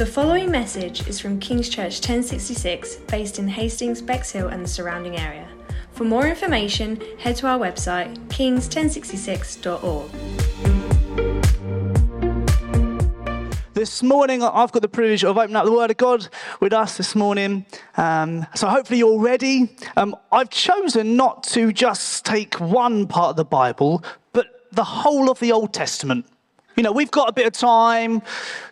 The following message is from King's Church 1066, based in Hastings, Bexhill, and the surrounding area. For more information, head to our website, kings1066.org. This morning, I've got the privilege of opening up the Word of God with us this morning. Um, so, hopefully, you're ready. Um, I've chosen not to just take one part of the Bible, but the whole of the Old Testament. You know, we've got a bit of time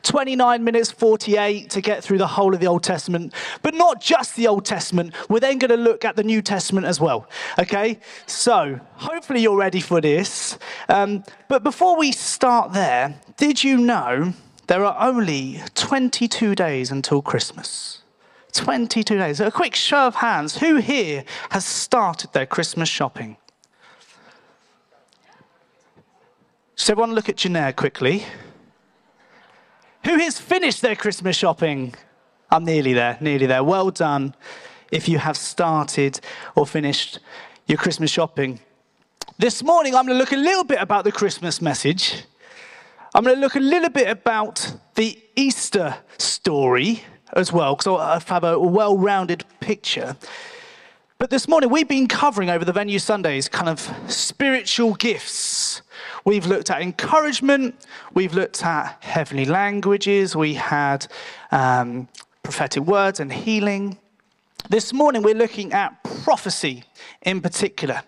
29 minutes 48 to get through the whole of the Old Testament, but not just the Old Testament. We're then going to look at the New Testament as well. Okay? So, hopefully, you're ready for this. Um, but before we start there, did you know there are only 22 days until Christmas? 22 days. A quick show of hands. Who here has started their Christmas shopping? So, everyone look at Janair quickly. Who has finished their Christmas shopping? I'm nearly there, nearly there. Well done if you have started or finished your Christmas shopping. This morning, I'm going to look a little bit about the Christmas message. I'm going to look a little bit about the Easter story as well, because I have a well rounded picture. But this morning, we've been covering over the venue Sundays kind of spiritual gifts. We've looked at encouragement, we've looked at heavenly languages, we had um, prophetic words and healing. This morning, we're looking at prophecy in particular.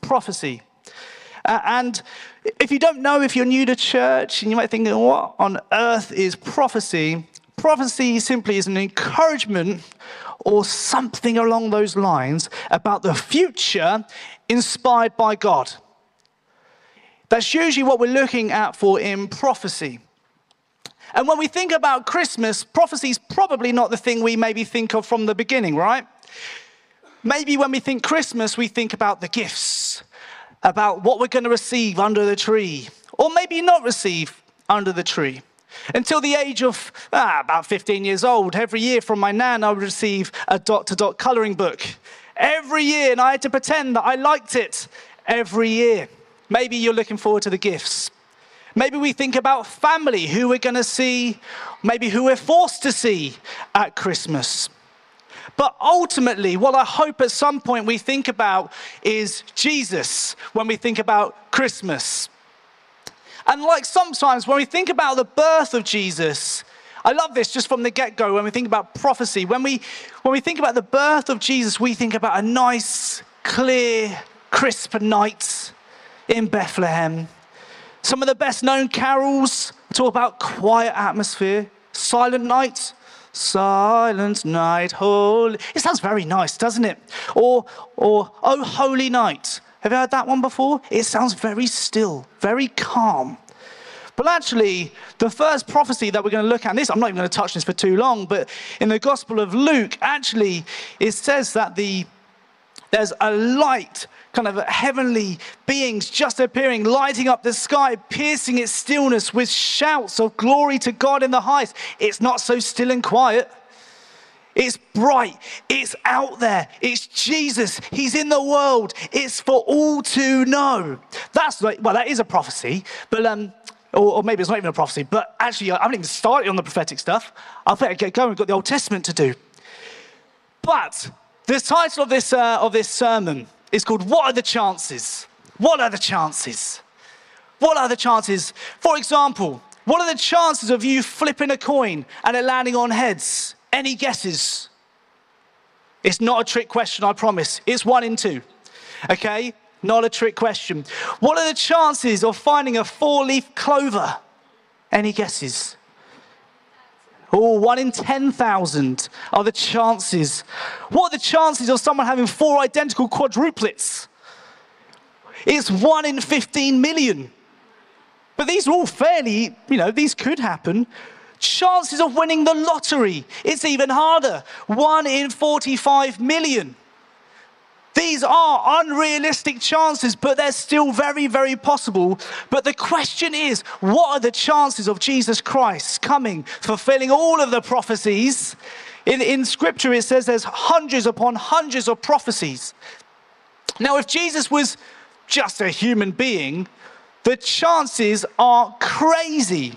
Prophecy. Uh, and if you don't know, if you're new to church, and you might think, what on earth is prophecy? Prophecy simply is an encouragement or something along those lines about the future inspired by God. That's usually what we're looking at for in prophecy. And when we think about Christmas, prophecy is probably not the thing we maybe think of from the beginning, right? Maybe when we think Christmas, we think about the gifts, about what we're going to receive under the tree, or maybe not receive under the tree. Until the age of ah, about 15 years old, every year from my nan, I would receive a dot to dot coloring book. Every year, and I had to pretend that I liked it every year. Maybe you're looking forward to the gifts. Maybe we think about family, who we're going to see, maybe who we're forced to see at Christmas. But ultimately, what I hope at some point we think about is Jesus when we think about Christmas. And like sometimes when we think about the birth of Jesus, I love this just from the get go when we think about prophecy. When we, when we think about the birth of Jesus, we think about a nice, clear, crisp night in Bethlehem. Some of the best known carols talk about quiet atmosphere, silent night, silent night, holy. It sounds very nice, doesn't it? Or, or oh, holy night. Have you heard that one before? It sounds very still, very calm. But actually, the first prophecy that we're going to look at, this, I'm not even going to touch this for too long, but in the Gospel of Luke, actually, it says that the there's a light, kind of heavenly beings just appearing, lighting up the sky, piercing its stillness with shouts of glory to God in the highest. It's not so still and quiet. It's bright. It's out there. It's Jesus. He's in the world. It's for all to know. That's like, well, that is a prophecy, but um, or, or, maybe it's not even a prophecy. But actually, I haven't even started on the prophetic stuff. I better get going. We've got the Old Testament to do. But the title of this, uh, of this sermon is called What Are the Chances? What are the chances? What are the chances? For example, what are the chances of you flipping a coin and it landing on heads? Any guesses? It's not a trick question, I promise. It's one in two. Okay? Not a trick question. What are the chances of finding a four leaf clover? Any guesses? Oh, one in 10,000 are the chances. What are the chances of someone having four identical quadruplets? It's one in 15 million. But these are all fairly, you know, these could happen. Chances of winning the lottery, it's even harder. One in 45 million. These are unrealistic chances, but they're still very, very possible. But the question is what are the chances of Jesus Christ coming, fulfilling all of the prophecies? In, in scripture, it says there's hundreds upon hundreds of prophecies. Now, if Jesus was just a human being, the chances are crazy.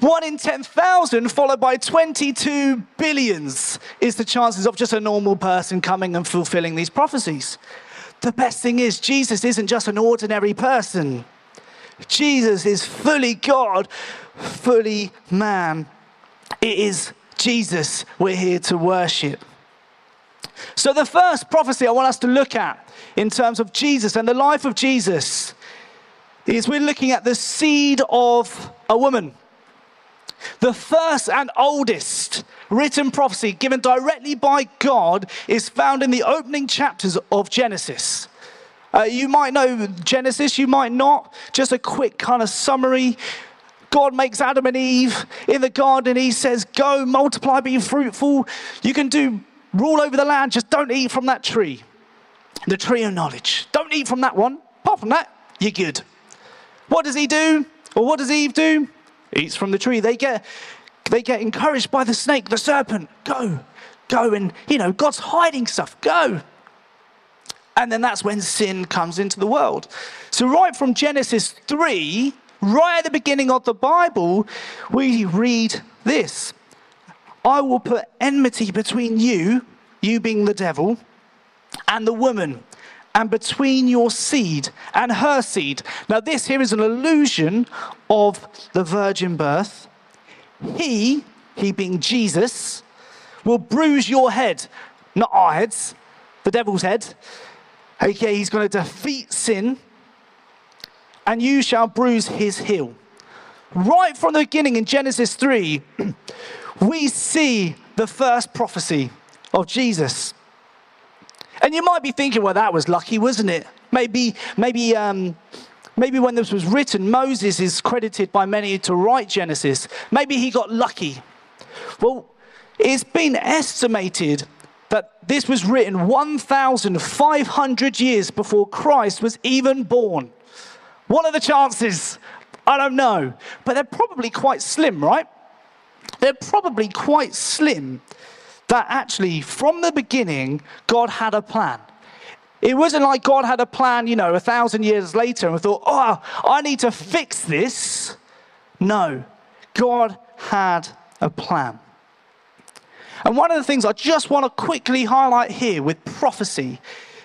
One in 10,000 followed by 22 billions is the chances of just a normal person coming and fulfilling these prophecies. The best thing is, Jesus isn't just an ordinary person. Jesus is fully God, fully man. It is Jesus we're here to worship. So, the first prophecy I want us to look at in terms of Jesus and the life of Jesus is we're looking at the seed of a woman. The first and oldest written prophecy given directly by God is found in the opening chapters of Genesis. Uh, you might know Genesis, you might not. Just a quick kind of summary. God makes Adam and Eve in the garden. He says, Go, multiply, be fruitful. You can do rule over the land, just don't eat from that tree. The tree of knowledge. Don't eat from that one. Apart from that, you're good. What does he do? Or what does Eve do? Eats from the tree. They get, they get encouraged by the snake, the serpent. Go, go. And, you know, God's hiding stuff. Go. And then that's when sin comes into the world. So, right from Genesis 3, right at the beginning of the Bible, we read this I will put enmity between you, you being the devil, and the woman, and between your seed and her seed. Now, this here is an illusion of the virgin birth. He, he being Jesus, will bruise your head, not our heads, the devil's head Okay, he's going to defeat sin, and you shall bruise his heel. Right from the beginning in Genesis 3, we see the first prophecy of Jesus. And you might be thinking, well, that was lucky, wasn't it? Maybe, maybe, um, maybe when this was written, Moses is credited by many to write Genesis. Maybe he got lucky. Well, it's been estimated that this was written 1,500 years before Christ was even born. What are the chances? I don't know. But they're probably quite slim, right? They're probably quite slim that actually, from the beginning, God had a plan. It wasn't like God had a plan, you know, a thousand years later and we thought, oh, I need to fix this. No, God had a plan. And one of the things I just want to quickly highlight here with prophecy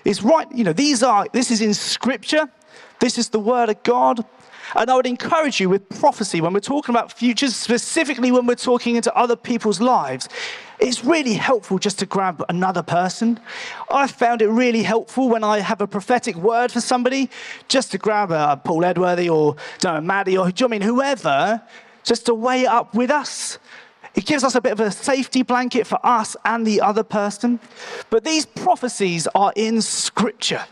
is right, you know, these are, this is in scripture, this is the word of God. And I would encourage you with prophecy, when we're talking about futures, specifically when we're talking into other people's lives, it's really helpful just to grab another person. I found it really helpful when I have a prophetic word for somebody, just to grab a Paul Edworthy or know, Maddie or do you know I mean whoever, just to weigh it up with us. It gives us a bit of a safety blanket for us and the other person. But these prophecies are in Scripture,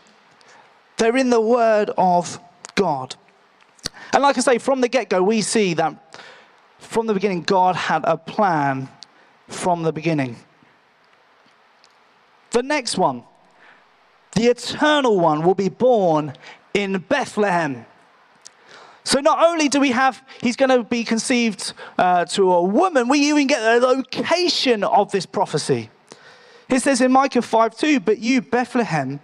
they're in the Word of God. And like I say, from the get go, we see that from the beginning, God had a plan from the beginning. The next one, the eternal one, will be born in Bethlehem. So not only do we have, he's going to be conceived uh, to a woman, we even get the location of this prophecy. It says in Micah 5 2, but you, Bethlehem,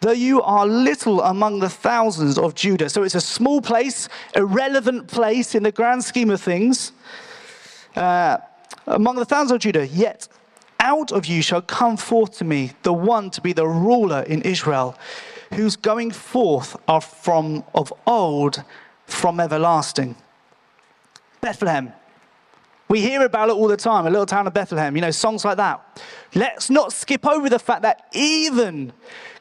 though you are little among the thousands of Judah. So it's a small place, irrelevant place in the grand scheme of things. Uh, among the thousands of Judah, yet out of you shall come forth to me the one to be the ruler in Israel, whose going forth are from of old from everlasting. Bethlehem. We hear about it all the time, a little town of Bethlehem, you know, songs like that. Let's not skip over the fact that even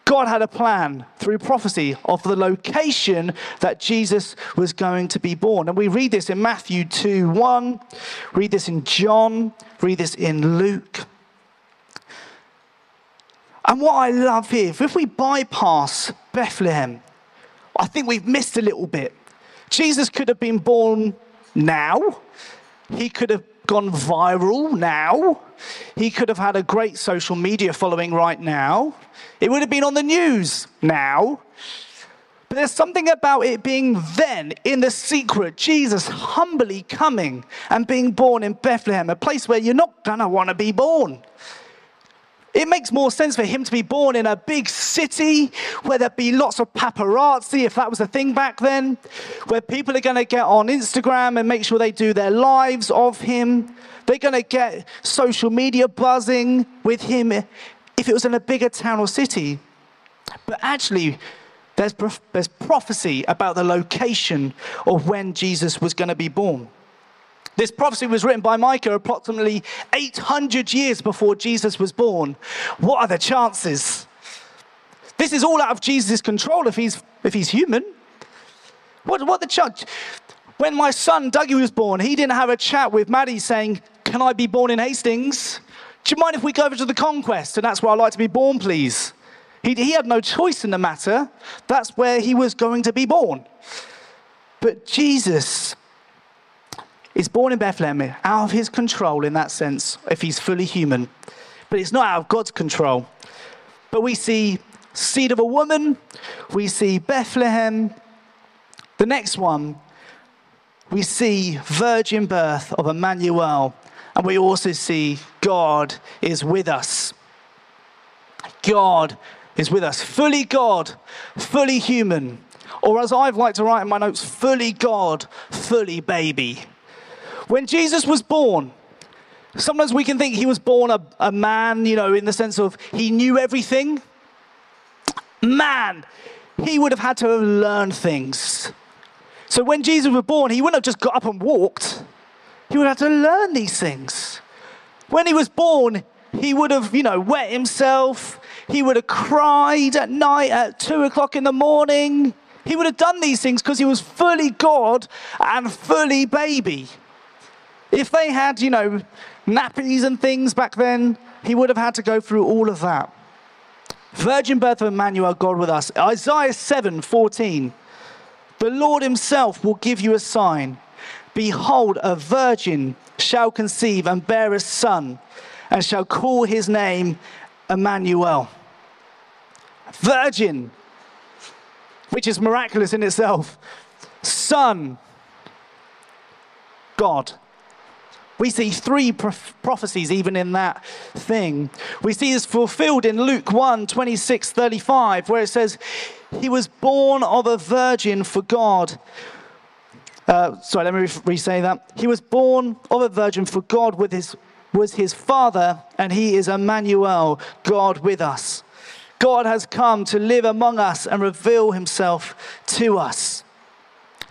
God had a plan through prophecy of the location that Jesus was going to be born. And we read this in Matthew 2 1, read this in John, read this in Luke. And what I love here, if we bypass Bethlehem, I think we've missed a little bit. Jesus could have been born now. He could have gone viral now. He could have had a great social media following right now. It would have been on the news now. But there's something about it being then in the secret, Jesus humbly coming and being born in Bethlehem, a place where you're not going to want to be born. It makes more sense for him to be born in a big city where there'd be lots of paparazzi, if that was a thing back then, where people are going to get on Instagram and make sure they do their lives of him. They're going to get social media buzzing with him if it was in a bigger town or city. But actually, there's, there's prophecy about the location of when Jesus was going to be born. This prophecy was written by Micah approximately 800 years before Jesus was born. What are the chances? This is all out of Jesus' control if he's, if he's human. What, what the chance? When my son Dougie was born, he didn't have a chat with Maddie saying, Can I be born in Hastings? Do you mind if we go over to the conquest? And that's where I'd like to be born, please. He, he had no choice in the matter. That's where he was going to be born. But Jesus is born in Bethlehem out of his control in that sense, if he's fully human. But it's not out of God's control. But we see seed of a woman, we see Bethlehem. The next one, we see virgin birth of Emmanuel, and we also see God is with us. God is with us, fully God, fully human, or as I've liked to write in my notes, fully God, fully baby. When Jesus was born, sometimes we can think he was born a, a man, you know, in the sense of he knew everything. Man, he would have had to have learned things. So when Jesus was born, he wouldn't have just got up and walked. He would have to learn these things. When he was born, he would have, you know, wet himself. He would have cried at night at two o'clock in the morning. He would have done these things because he was fully God and fully baby. If they had, you know, nappies and things back then, he would have had to go through all of that. Virgin birth of Emmanuel, God with us. Isaiah 7 14. The Lord himself will give you a sign. Behold, a virgin shall conceive and bear a son, and shall call his name Emmanuel. Virgin, which is miraculous in itself. Son, God. We see three prophecies even in that thing. We see this fulfilled in Luke 1 26 35, where it says, He was born of a virgin for God. Uh, sorry, let me re say that. He was born of a virgin for God with his, was his father, and he is Emmanuel, God with us. God has come to live among us and reveal himself to us.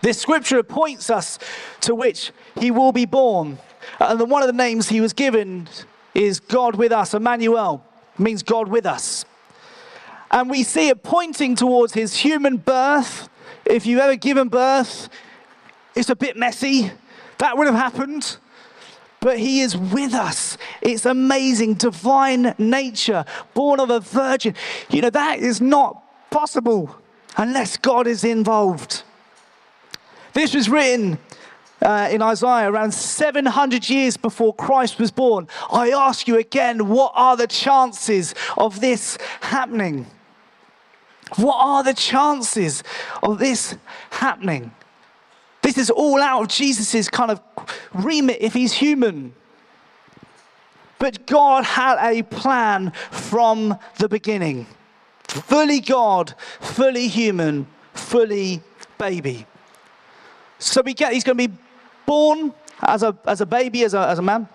This scripture points us to which he will be born. And one of the names he was given is God with us. Emmanuel means God with us. And we see it pointing towards his human birth. If you've ever given birth, it's a bit messy. That would have happened. But he is with us. It's amazing, divine nature, born of a virgin. You know, that is not possible unless God is involved. This was written uh, in Isaiah around 700 years before Christ was born. I ask you again, what are the chances of this happening? What are the chances of this happening? This is all out of Jesus' kind of remit if he's human. But God had a plan from the beginning fully God, fully human, fully baby. So we get he's going to be born as a, as a baby, as a, as a man.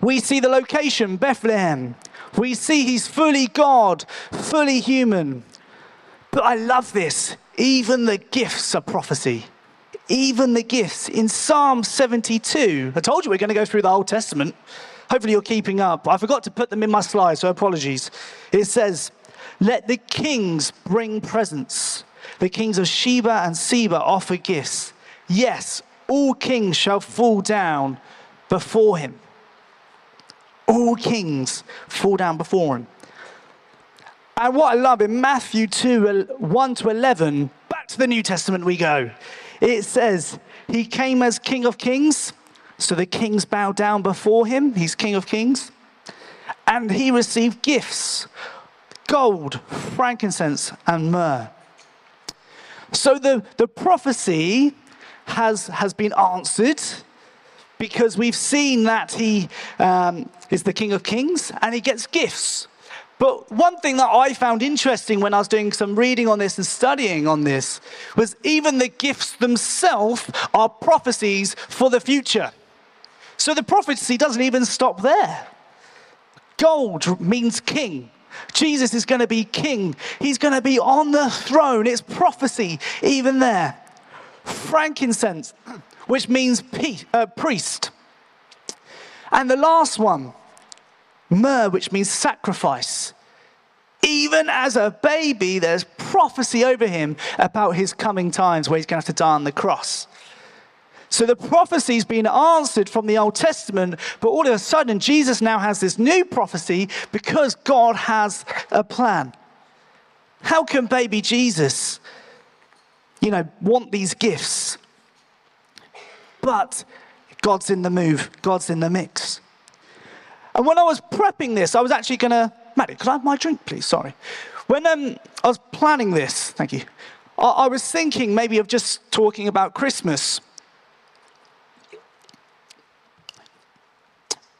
We see the location, Bethlehem. We see he's fully God, fully human. But I love this. Even the gifts are prophecy. Even the gifts. In Psalm 72, I told you we're going to go through the Old Testament. Hopefully you're keeping up. I forgot to put them in my slides, so apologies. It says, Let the kings bring presents. The kings of Sheba and Seba offer gifts. Yes, all kings shall fall down before him. All kings fall down before him. And what I love in Matthew 2 1 to 11, back to the New Testament we go. It says, He came as King of Kings. So the kings bow down before him. He's King of Kings. And he received gifts gold, frankincense, and myrrh. So the, the prophecy has, has been answered because we've seen that he um, is the King of Kings and he gets gifts. But one thing that I found interesting when I was doing some reading on this and studying on this was even the gifts themselves are prophecies for the future. So the prophecy doesn't even stop there. Gold means king. Jesus is going to be king. He's going to be on the throne. It's prophecy even there. Frankincense, which means uh, priest. And the last one, myrrh, which means sacrifice. Even as a baby, there's prophecy over him about his coming times where he's going to have to die on the cross. So the prophecy's been answered from the Old Testament, but all of a sudden, Jesus now has this new prophecy because God has a plan. How can baby Jesus, you know, want these gifts? But God's in the move, God's in the mix. And when I was prepping this, I was actually going to, Maddie, could I have my drink, please? Sorry. When um, I was planning this, thank you, I, I was thinking maybe of just talking about Christmas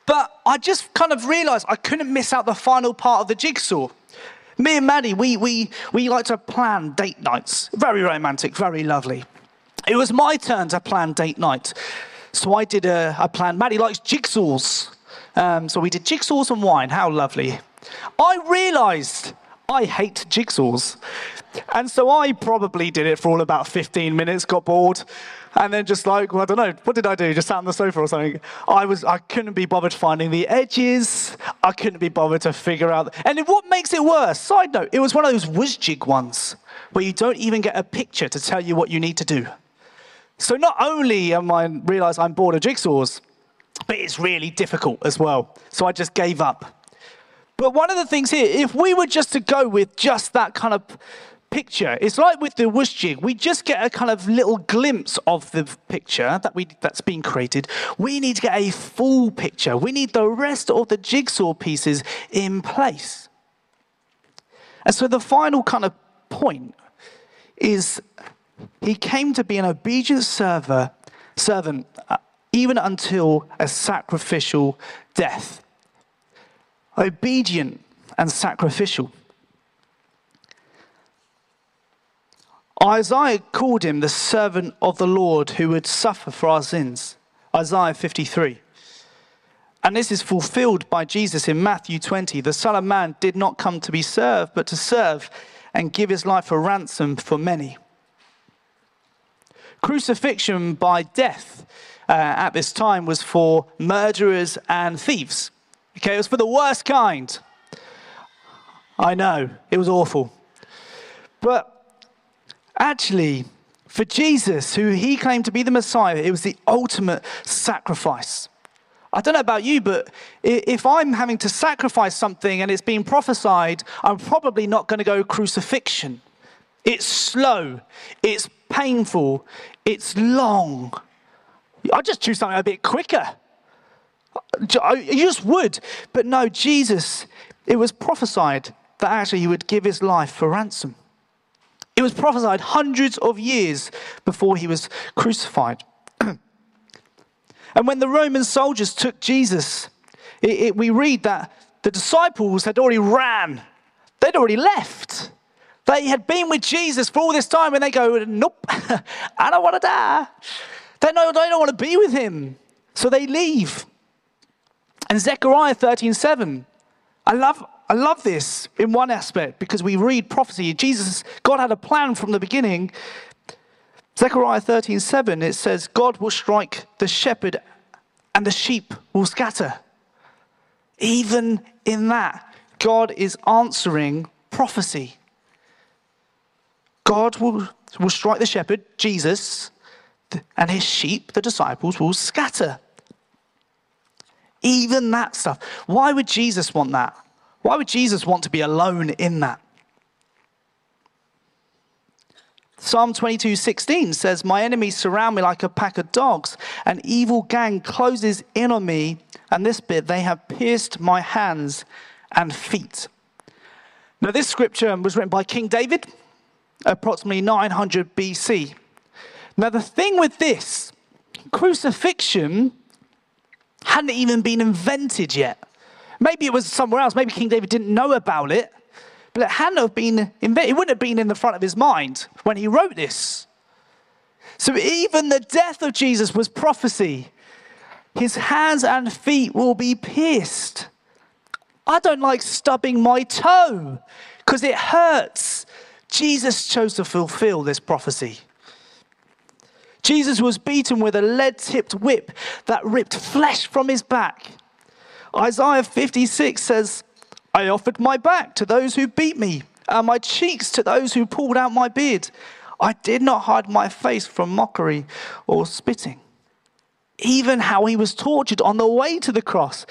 But I just kind of realized I couldn't miss out the final part of the jigsaw. Me and Maddie, we, we, we like to plan date nights. Very romantic, very lovely. It was my turn to plan date night. So I did a, a plan. Maddie likes jigsaws. Um, so we did jigsaws and wine. How lovely. I realized I hate jigsaws. And so I probably did it for all about 15 minutes, got bored, and then just like, well, I don't know, what did I do? Just sat on the sofa or something. I was, I couldn't be bothered finding the edges. I couldn't be bothered to figure out. And what makes it worse? Side note, it was one of those Wasgij ones where you don't even get a picture to tell you what you need to do. So not only am I realize I'm bored of jigsaws, but it's really difficult as well. So I just gave up. But one of the things here, if we were just to go with just that kind of picture. It's like with the Wasgij, we just get a kind of little glimpse of the picture that we that's being created. We need to get a full picture. We need the rest of the jigsaw pieces in place. And so the final kind of point is he came to be an obedient server, servant uh, even until a sacrificial death. Obedient and sacrificial. Isaiah called him the servant of the Lord who would suffer for our sins. Isaiah 53. And this is fulfilled by Jesus in Matthew 20. The Son of Man did not come to be served, but to serve and give his life a ransom for many. Crucifixion by death uh, at this time was for murderers and thieves. Okay, it was for the worst kind. I know, it was awful. But Actually, for Jesus, who he claimed to be the Messiah, it was the ultimate sacrifice. I don't know about you, but if I'm having to sacrifice something and it's being prophesied, I'm probably not going to go crucifixion. It's slow, it's painful, it's long. I just choose something a bit quicker. You just would. But no, Jesus, it was prophesied that actually he would give his life for ransom. It was prophesied hundreds of years before he was crucified. and when the Roman soldiers took Jesus, it, it, we read that the disciples had already ran, they'd already left. They had been with Jesus for all this time, and they go, Nope, I don't want to die. They, know, they don't want to be with him. So they leave. And Zechariah 13 7, I love, I love this in one aspect because we read prophecy. Jesus, God had a plan from the beginning. Zechariah 13 7, it says, God will strike the shepherd and the sheep will scatter. Even in that, God is answering prophecy. God will, will strike the shepherd, Jesus, and his sheep, the disciples, will scatter. Even that stuff. Why would Jesus want that? Why would Jesus want to be alone in that? Psalm 22 16 says, My enemies surround me like a pack of dogs. An evil gang closes in on me. And this bit, they have pierced my hands and feet. Now, this scripture was written by King David, approximately 900 BC. Now, the thing with this, crucifixion hadn't even been invented yet. Maybe it was somewhere else. Maybe King David didn't know about it, but it hadn't have been. It wouldn't have been in the front of his mind when he wrote this. So even the death of Jesus was prophecy. His hands and feet will be pierced. I don't like stubbing my toe because it hurts. Jesus chose to fulfill this prophecy. Jesus was beaten with a lead tipped whip that ripped flesh from his back. Isaiah 56 says, I offered my back to those who beat me, and my cheeks to those who pulled out my beard. I did not hide my face from mockery or spitting. Even how he was tortured on the way to the cross,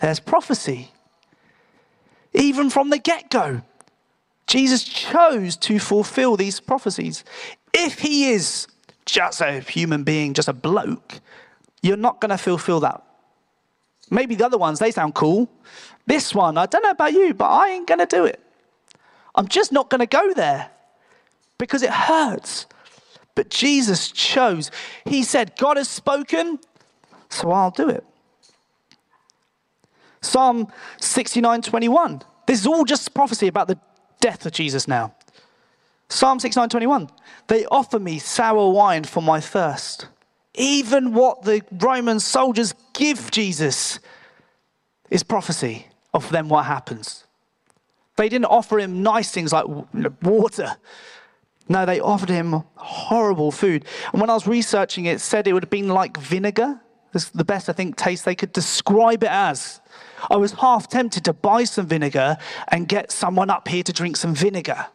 there's prophecy. Even from the get go, Jesus chose to fulfill these prophecies. If he is just a human being, just a bloke, you're not going to fulfill that. Maybe the other ones, they sound cool. This one, I don't know about you, but I ain't going to do it. I'm just not going to go there because it hurts. But Jesus chose. He said, God has spoken, so I'll do it. Psalm 69 21. This is all just prophecy about the death of Jesus now. Psalm 69 21. They offer me sour wine for my thirst. Even what the Roman soldiers give Jesus is prophecy of them what happens. They didn't offer him nice things like water. No, they offered him horrible food. And when I was researching it, it said it would have been like vinegar. That's the best, I think, taste they could describe it as. I was half tempted to buy some vinegar and get someone up here to drink some vinegar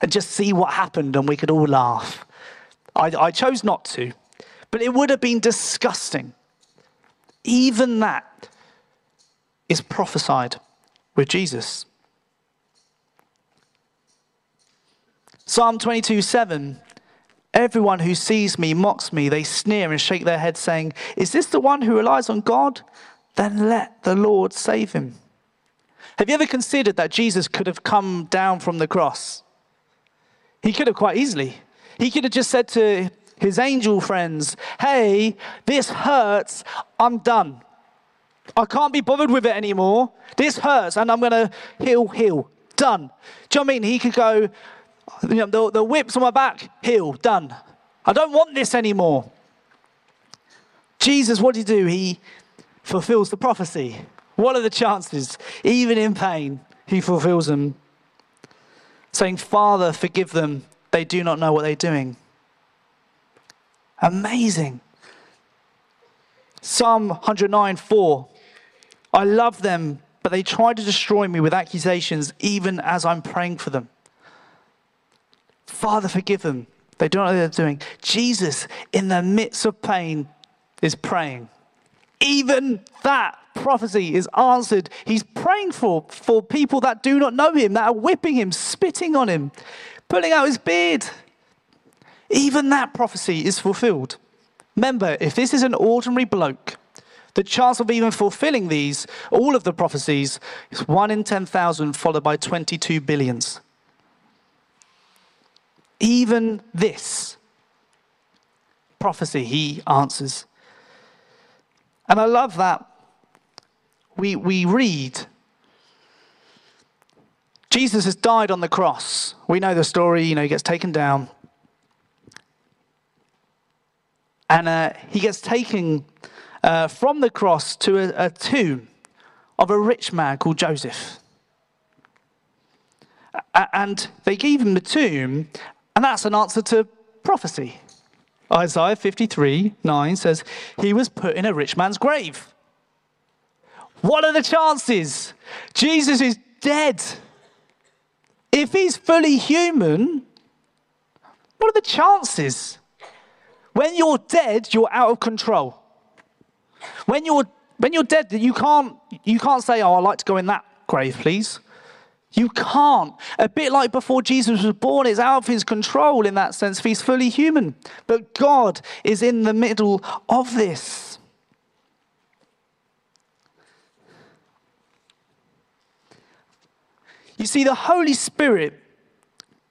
and just see what happened and we could all laugh. I, I chose not to, but it would have been disgusting. Even that is prophesied with Jesus. Psalm 22 7 Everyone who sees me mocks me. They sneer and shake their heads, saying, Is this the one who relies on God? Then let the Lord save him. Have you ever considered that Jesus could have come down from the cross? He could have quite easily. He could have just said to his angel friends, Hey, this hurts. I'm done. I can't be bothered with it anymore. This hurts, and I'm going to heal, heal. Done. Do you know what I mean? He could go, you know, the, the whips on my back, heal, done. I don't want this anymore. Jesus, what did he do? He fulfills the prophecy. What are the chances? Even in pain, he fulfills them. Saying, Father, forgive them. They do not know what they're doing. Amazing. Psalm 109 4. I love them, but they try to destroy me with accusations, even as I'm praying for them. Father, forgive them. They don't know what they're doing. Jesus, in the midst of pain, is praying. Even that prophecy is answered. He's praying for, for people that do not know him, that are whipping him, spitting on him, pulling out his beard. Even that prophecy is fulfilled. Remember, if this is an ordinary bloke, the chance of even fulfilling these, all of the prophecies, is 1 in 10,000, followed by 22 billions. Even this prophecy, he answers. And I love that we, we read Jesus has died on the cross. We know the story, you know, he gets taken down. And uh, he gets taken uh, from the cross to a, a tomb of a rich man called Joseph. And they gave him the tomb, and that's an answer to prophecy. Isaiah 53 9 says, He was put in a rich man's grave. What are the chances? Jesus is dead. If he's fully human, what are the chances? When you're dead, you're out of control. When you're, when you're dead, you can't, you can't say, Oh, I'd like to go in that grave, please. You can't. A bit like before Jesus was born, it's out of his control in that sense, if he's fully human. But God is in the middle of this. You see, the Holy Spirit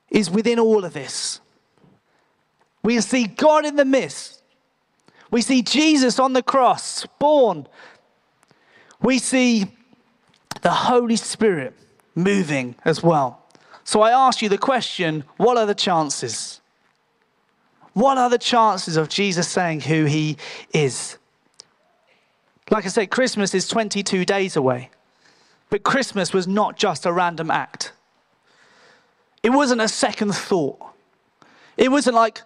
is within all of this. We see God in the midst. We see Jesus on the cross, born. We see the Holy Spirit moving as well. So I ask you the question what are the chances? What are the chances of Jesus saying who he is? Like I said, Christmas is 22 days away. But Christmas was not just a random act, it wasn't a second thought. It wasn't like,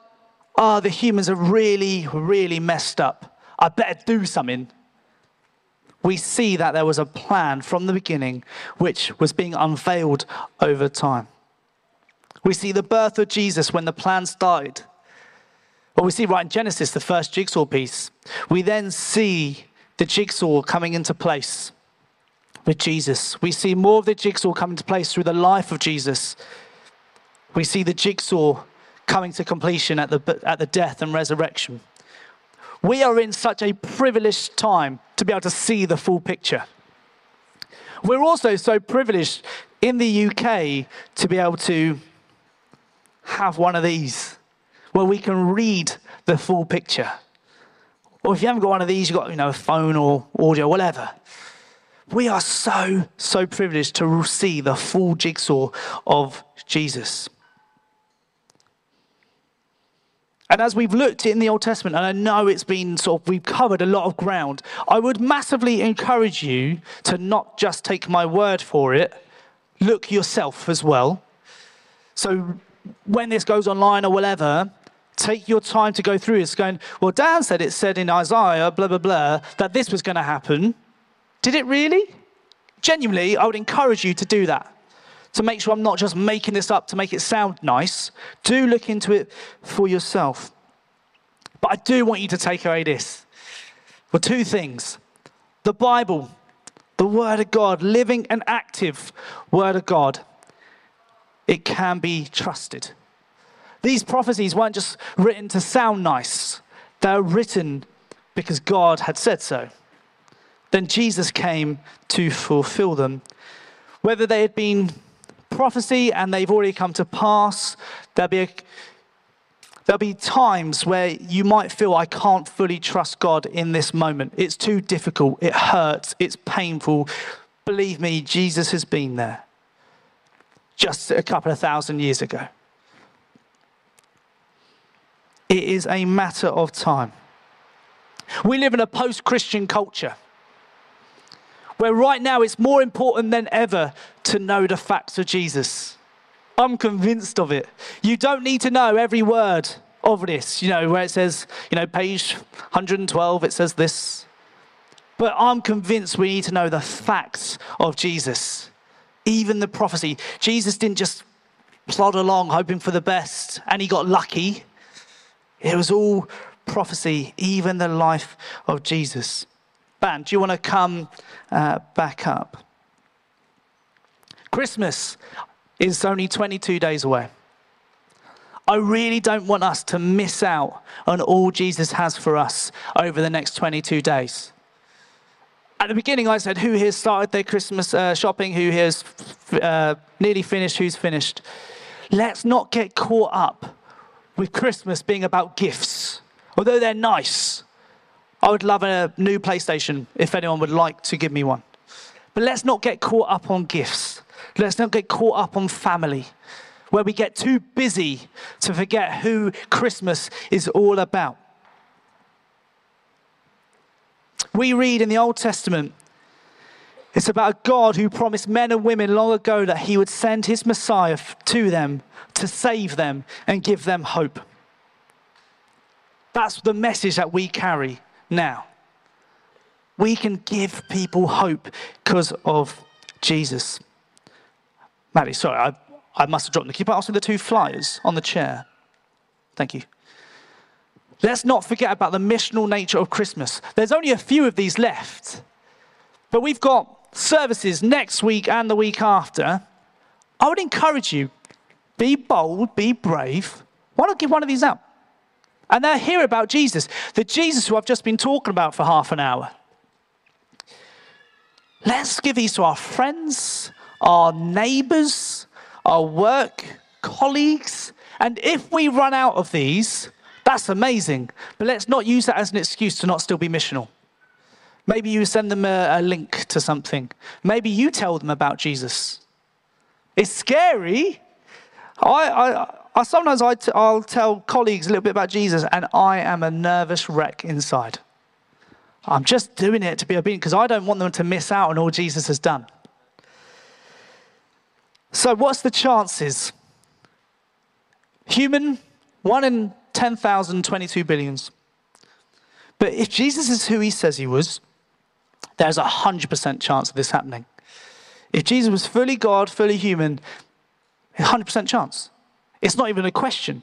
oh, the humans are really, really messed up. I better do something we see that there was a plan from the beginning which was being unveiled over time. We see the birth of Jesus when the plan started. Well, we see right in Genesis, the first jigsaw piece. We then see the jigsaw coming into place with Jesus. We see more of the jigsaw come into place through the life of Jesus. We see the jigsaw coming to completion at the, at the death and resurrection. We are in such a privileged time to be able to see the full picture. We're also so privileged in the UK to be able to have one of these where we can read the full picture. Or if you haven't got one of these, you've got you know, a phone or audio, whatever. We are so, so privileged to see the full jigsaw of Jesus. And as we've looked in the Old Testament, and I know it's been sort of, we've covered a lot of ground, I would massively encourage you to not just take my word for it, look yourself as well. So when this goes online or whatever, take your time to go through it. It's going, well, Dan said it said in Isaiah, blah, blah, blah, that this was going to happen. Did it really? Genuinely, I would encourage you to do that to make sure I'm not just making this up to make it sound nice. Do look into it for yourself. But I do want you to take away this. For two things the Bible, the Word of God, living and active Word of God, it can be trusted. These prophecies weren't just written to sound nice, they're written because God had said so. Then Jesus came to fulfill them. Whether they had been prophecy and they've already come to pass. There'll be, a, there'll be times where you might feel, I can't fully trust God in this moment. It's too difficult. It hurts. It's painful. Believe me, Jesus has been there just a couple of thousand years ago. It is a matter of time. We live in a post Christian culture where right now it's more important than ever to know the facts of Jesus. I'm convinced of it. You don't need to know every word of this, you know, where it says, you know, page 112, it says this. But I'm convinced we need to know the facts of Jesus, even the prophecy. Jesus didn't just plod along hoping for the best and he got lucky. It was all prophecy, even the life of Jesus. Band, do you want to come uh, back up? Christmas is only 22 days away. I really don't want us to miss out on all Jesus has for us over the next 22 days. At the beginning, I said, Who here started their Christmas uh, shopping? Who here's uh, nearly finished? Who's finished? Let's not get caught up with Christmas being about gifts, although they're nice. I would love a new PlayStation if anyone would like to give me one. But let's not get caught up on gifts. Let's not get caught up on family, where we get too busy to forget who Christmas is all about. We read in the Old Testament, it's about a God who promised men and women long ago that he would send his Messiah to them to save them and give them hope. That's the message that we carry now. We can give people hope because of Jesus. Maddie, sorry, I, I must have dropped them. Can you pass me the two flyers on the chair? Thank you. Let's not forget about the missional nature of Christmas. There's only a few of these left, but we've got services next week and the week after I would encourage you be bold, be brave. Why not give one of these out? And now hear about Jesus, the Jesus who I've just been talking about for half an hour. Let's give these to our friends, our neighbors, our work colleagues. And if we run out of these, that's amazing. But let's not use that as an excuse to not still be missional. Maybe you send them a, a link to something. Maybe you tell them about Jesus. It's scary. I, I, I sometimes I t- I'll tell colleagues a little bit about Jesus, and I am a nervous wreck inside. I'm just doing it to be obedient because I don't want them to miss out on all Jesus has done. So, what's the chances? Human, one in 10,000, 22 billions. But if Jesus is who he says he was, there's a 100% chance of this happening. If Jesus was fully God, fully human, 100% chance. It's not even a question.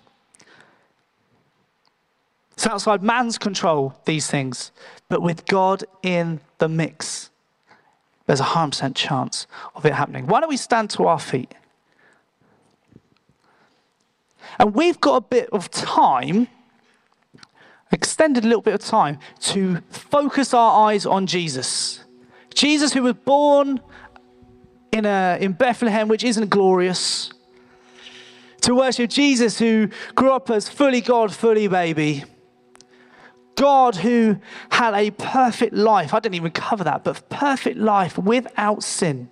It's outside man's control, these things. But with God in the mix, there's a 100% chance of it happening. Why don't we stand to our feet? And we've got a bit of time, extended a little bit of time, to focus our eyes on Jesus. Jesus, who was born in, a, in Bethlehem, which isn't glorious. To worship Jesus, who grew up as fully God, fully baby. God, who had a perfect life. I didn't even cover that, but perfect life without sin.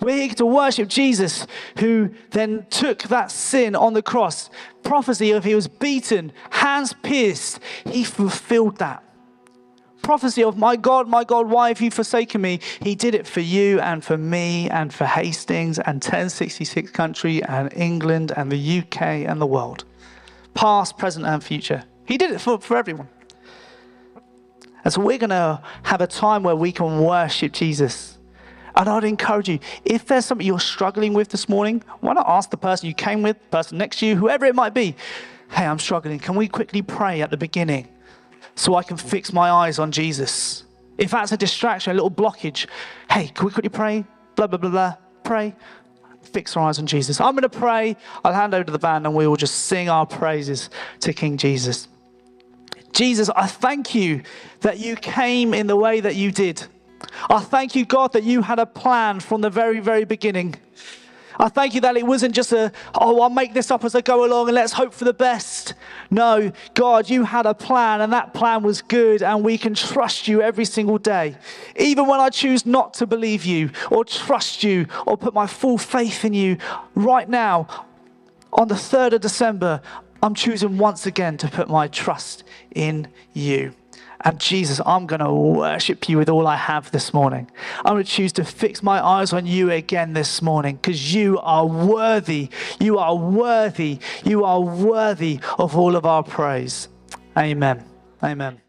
We're here to worship Jesus, who then took that sin on the cross. Prophecy of he was beaten, hands pierced. He fulfilled that. Prophecy of, my God, my God, why have you forsaken me? He did it for you and for me and for Hastings and 1066 country and England and the UK and the world. Past, present, and future. He did it for, for everyone. And so we're going to have a time where we can worship Jesus. And I'd encourage you, if there's something you're struggling with this morning, why not ask the person you came with, the person next to you, whoever it might be, hey, I'm struggling. Can we quickly pray at the beginning so I can fix my eyes on Jesus? If that's a distraction, a little blockage, hey, can we quickly pray? Blah, blah, blah, blah. Pray. Fix our eyes on Jesus. I'm going to pray. I'll hand over to the band and we will just sing our praises to King Jesus. Jesus, I thank you that you came in the way that you did. I thank you, God, that you had a plan from the very, very beginning. I thank you that it wasn't just a, oh, I'll make this up as I go along and let's hope for the best. No, God, you had a plan and that plan was good and we can trust you every single day. Even when I choose not to believe you or trust you or put my full faith in you, right now, on the 3rd of December, I'm choosing once again to put my trust in you. And Jesus, I'm going to worship you with all I have this morning. I'm going to choose to fix my eyes on you again this morning because you are worthy. You are worthy. You are worthy of all of our praise. Amen. Amen.